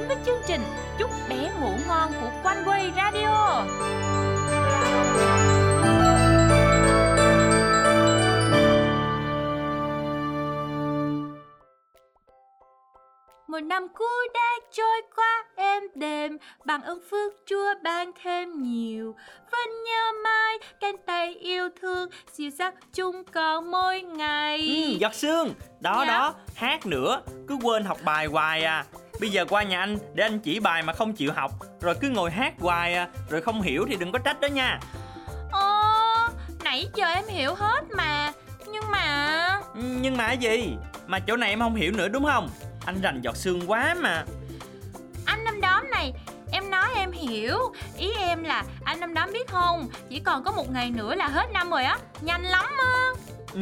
đến với chương trình Chúc bé ngủ ngon của Quanh Quay Radio. Một năm cũ đã trôi qua êm đềm Bằng ơn phước Chúa ban thêm nhiều Vẫn nhớ mãi cánh tay yêu thương Dịu dắt chung con mỗi ngày ừ, giọt sương đó Dạ. đó hát nữa cứ quên học bài hoài à bây giờ qua nhà anh để anh chỉ bài mà không chịu học. Rồi cứ ngồi hát hoài à. Rồi không hiểu thì đừng có trách đó nha. Ồ, nãy giờ em hiểu hết mà. Nhưng mà ừ, nhưng mà cái gì? Mà chỗ này em không hiểu nữa đúng không? Anh rành giọt sương quá mà. Anh năm đóm này Em nói em hiểu. Ý em là anh năm đóm biết không? Chỉ còn có một ngày nữa là hết năm rồi á. Nhanh lắm á. Ừ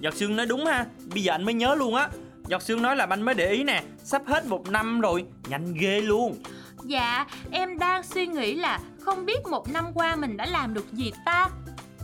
giọt sương nói đúng ha. Bây giờ anh mới nhớ luôn á giọt sương nói là anh mới để ý nè sắp hết một năm rồi nhanh ghê luôn. Dạ em đang suy nghĩ là Không biết một năm qua mình đã làm được gì ta?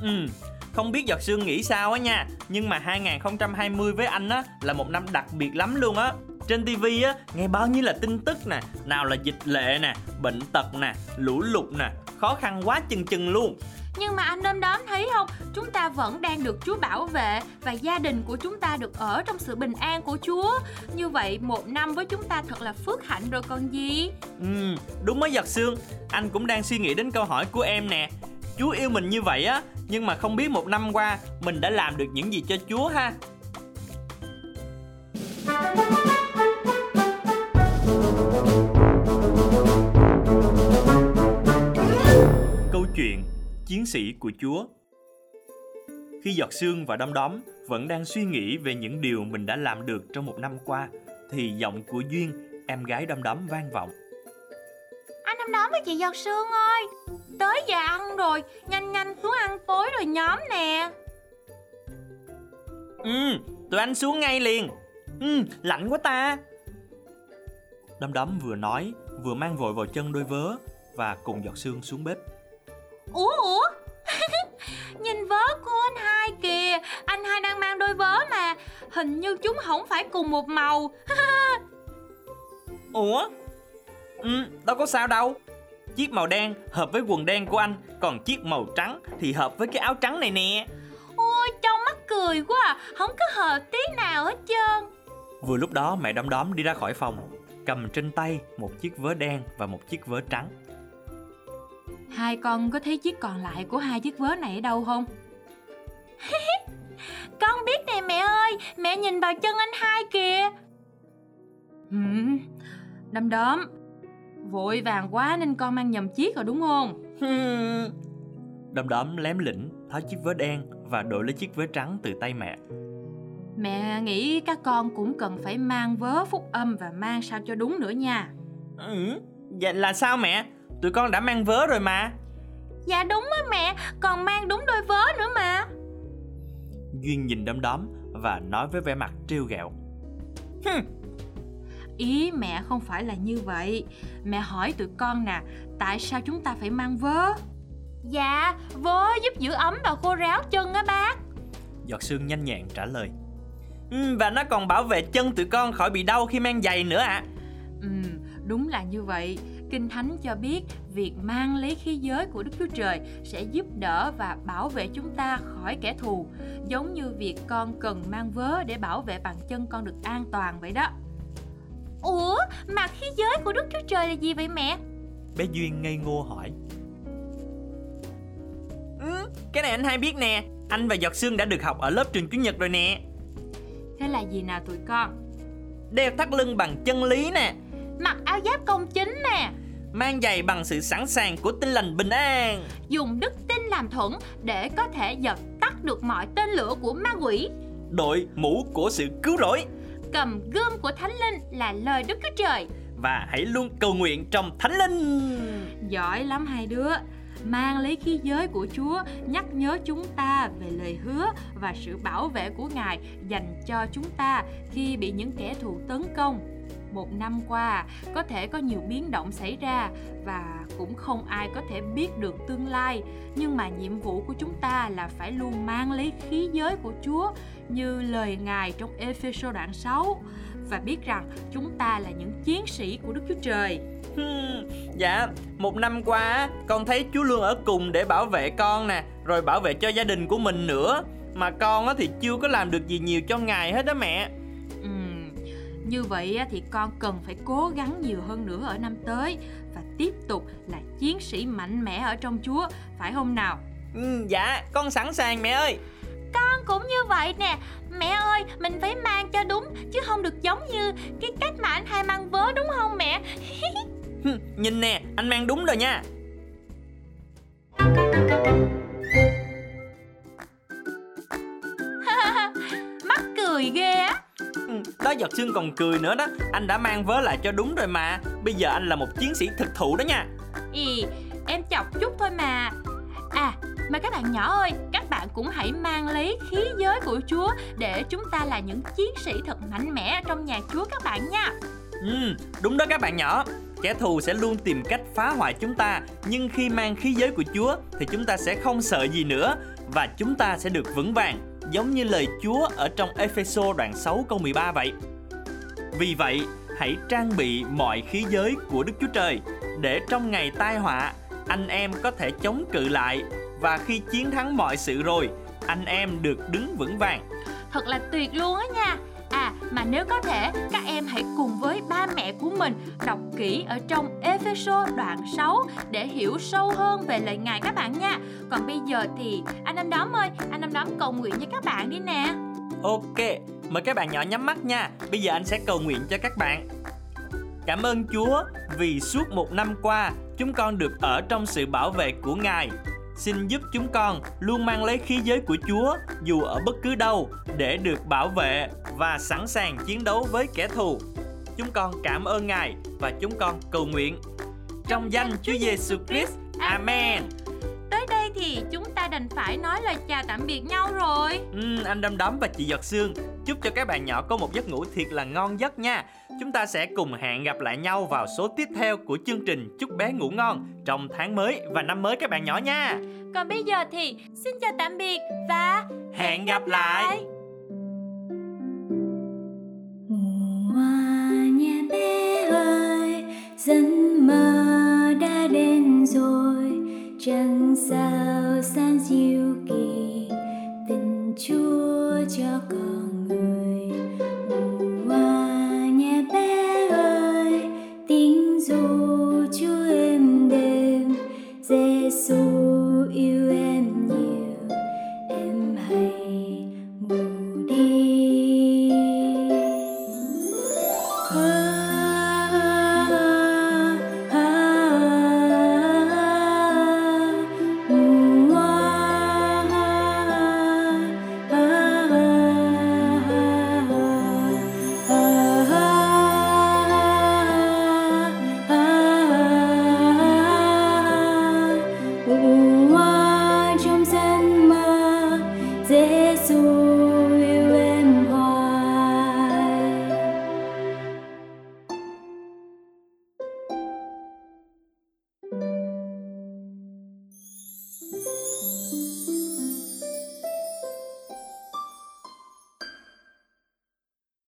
Ừ, không biết giọt sương nghĩ sao á nha Nhưng mà 2020 với anh á là một năm đặc biệt lắm luôn á. Trên TV á, nghe bao nhiêu là tin tức nè Nào là dịch lệ nè, bệnh tật nè, lũ lụt nè Khó khăn quá chừng chừng luôn nhưng mà anh đom đóm thấy không? Chúng ta vẫn đang được Chúa bảo vệ Và gia đình của chúng ta được ở trong sự bình an của Chúa. Như vậy một năm với chúng ta thật là phước hạnh rồi còn gì? Ừ, đúng mới giật xương. Anh cũng đang suy nghĩ đến câu hỏi của em nè. Chúa yêu mình như vậy á Nhưng mà không biết một năm qua Mình đã làm được những gì cho Chúa ha? Câu chuyện Chiến sĩ của Chúa Khi giọt sương và đom đóm vẫn đang suy nghĩ về những điều mình đã làm được trong một năm qua thì giọng của Duyên, em gái đom đóm vang vọng. Anh năm đóm với chị Giọt Sương ơi Tới giờ ăn rồi Nhanh nhanh xuống ăn tối rồi nhóm nè Ừ, tụi anh xuống ngay liền. Ừ, lạnh quá ta. Đom đóm vừa nói, vừa mang vội vào chân đôi vớ và cùng giọt sương xuống bếp. Ủa ủa Nhìn vớ của anh hai kìa Anh hai đang mang đôi vớ mà Hình như chúng không phải cùng một màu Ủa? Ừ, đâu có sao đâu. Chiếc màu đen hợp với quần đen của anh, còn chiếc màu trắng thì hợp với cái áo trắng này nè. Ôi trông mắc cười quá à. Không có hợp tí nào hết trơn Vừa lúc đó mẹ đom đóm đi ra khỏi phòng, cầm trên tay một chiếc vớ đen và một chiếc vớ trắng. Hai con có thấy chiếc còn lại của hai chiếc vớ này ở đâu không? con biết nè mẹ ơi Mẹ nhìn vào chân anh hai kìa ừ, Đâm đóm Vội vàng quá nên con mang nhầm chiếc rồi đúng không? Đom đóm lém lĩnh tháo chiếc vớ đen và đổi lấy chiếc vớ trắng từ tay mẹ. Mẹ nghĩ các con cũng cần phải mang vớ phúc âm và mang sao cho đúng nữa nha Ừ, vậy là sao mẹ? Tụi con đã mang vớ rồi mà. Dạ đúng á mẹ, còn mang đúng đôi vớ nữa mà Duyên nhìn đom đóm và nói với vẻ mặt trêu ghẹo. Ý mẹ không phải là như vậy Mẹ hỏi tụi con nè Tại sao chúng ta phải mang vớ Dạ vớ giúp giữ ấm và khô ráo chân á bác Giọt sương nhanh nhẹn trả lời. Ừ, và nó còn bảo vệ chân tụi con khỏi bị đau khi mang giày nữa ạ. À. Ừ đúng là như vậy Kinh Thánh cho biết việc mang lấy khí giới của Đức Chúa Trời sẽ giúp đỡ và bảo vệ chúng ta khỏi kẻ thù, giống như việc con cần mang vớ để bảo vệ bàn chân con được an toàn vậy đó. Ủa, mà khí giới của Đức Chúa Trời là gì vậy mẹ? Bé Duyên ngây ngô hỏi. Ừ, cái này anh hai biết nè. Anh và Giọt Sương đã được học ở lớp trường Chủ nhật rồi nè. Thế là gì nào tụi con? Đeo thắt lưng bằng chân lý nè. Mặc áo giáp công chính nè, Mang giày bằng sự sẵn sàng của tinh lành bình an. dùng đức tin làm thuẫn để có thể dập tắt được mọi tên lửa của ma quỷ. Đội mũ của sự cứu rỗi. Cầm gươm của Thánh Linh là lời Đức Chúa Trời. Và hãy luôn cầu nguyện trong thánh linh. Giỏi lắm hai đứa Mang lấy khí giới của Chúa Nhắc nhớ chúng ta về lời hứa Và sự bảo vệ của Ngài Dành cho chúng ta Khi bị những kẻ thù tấn công một năm qua Có thể có nhiều biến động xảy ra Và cũng không ai có thể biết được tương lai Nhưng mà nhiệm vụ của chúng ta Là phải luôn mang lấy khí giới của Chúa Như lời Ngài trong Ephesos đoạn 6 và biết rằng chúng ta là những chiến sĩ của Đức Chúa Trời. Hmm, dạ, một năm qua con thấy Chúa luôn ở cùng để bảo vệ con nè, rồi bảo vệ cho gia đình của mình nữa. Mà con thì chưa có làm được gì nhiều cho Ngài hết đó mẹ. Như vậy thì con cần phải cố gắng nhiều hơn nữa ở năm tới và tiếp tục là chiến sĩ mạnh mẽ ở trong Chúa, phải không nào? Ừ, dạ, con sẵn sàng mẹ ơi. Con cũng như vậy nè Mẹ ơi mình phải mang cho đúng Chứ không được giống như cái cách mà anh hai mang vớ đúng không mẹ Nhìn nè anh mang đúng rồi nha Mắc cười ghê Đó giọt xương còn cười nữa đó. Anh đã mang vớ lại cho đúng rồi mà. Bây giờ anh là một chiến sĩ thực thụ đó nha. Ý, em chọc chút thôi mà. À mà các bạn nhỏ ơi, các bạn cũng hãy mang lấy khí giới của Chúa để chúng ta là những chiến sĩ thật mạnh mẽ trong nhà Chúa các bạn nha. Ừ, đúng đó các bạn nhỏ. Kẻ thù sẽ luôn tìm cách phá hoại chúng ta, nhưng khi mang khí giới của Chúa thì chúng ta sẽ không sợ gì nữa và chúng ta sẽ được vững vàng, giống như lời Chúa ở trong Epheso đoạn 6 câu 13 vậy. Vì vậy, hãy trang bị mọi khí giới của Đức Chúa Trời để trong ngày tai họa anh em có thể chống cự lại và khi chiến thắng mọi sự rồi, anh em được đứng vững vàng. Thật là tuyệt luôn á nha. Mà nếu có thể các em hãy cùng với ba mẹ của mình đọc kỹ ở trong Epheso đoạn 6 để hiểu sâu hơn về lời Ngài các bạn nha. Còn bây giờ thì anh Năm Đóm ơi, anh Năm Đóm cầu nguyện cho các bạn đi nè. Ok, mời các bạn nhỏ nhắm mắt nha. Bây giờ anh sẽ cầu nguyện cho các bạn. Cảm ơn Chúa vì suốt một năm qua chúng con được ở trong sự bảo vệ của Ngài xin giúp chúng con luôn mang lấy khí giới của Chúa dù ở bất cứ đâu để được bảo vệ và sẵn sàng chiến đấu với kẻ thù. Chúng con cảm ơn Ngài và chúng con cầu nguyện. Trong danh Chúa Giêsu Christ. Amen. Tới đây thì chúng ta đành phải nói lời chào tạm biệt nhau rồi. Ừ, anh Đâm Đấm và chị Giọt Sương chúc cho các bạn nhỏ có một giấc ngủ thiệt là ngon giấc nha. Chúng ta sẽ cùng hẹn gặp lại nhau vào số tiếp theo của chương trình Chúc bé ngủ ngon trong tháng mới và năm mới các bạn nhỏ nha. Còn bây giờ thì xin chào tạm biệt và hẹn gặp lại. lại. giấc mơ đã đến rồi chẳng sao xa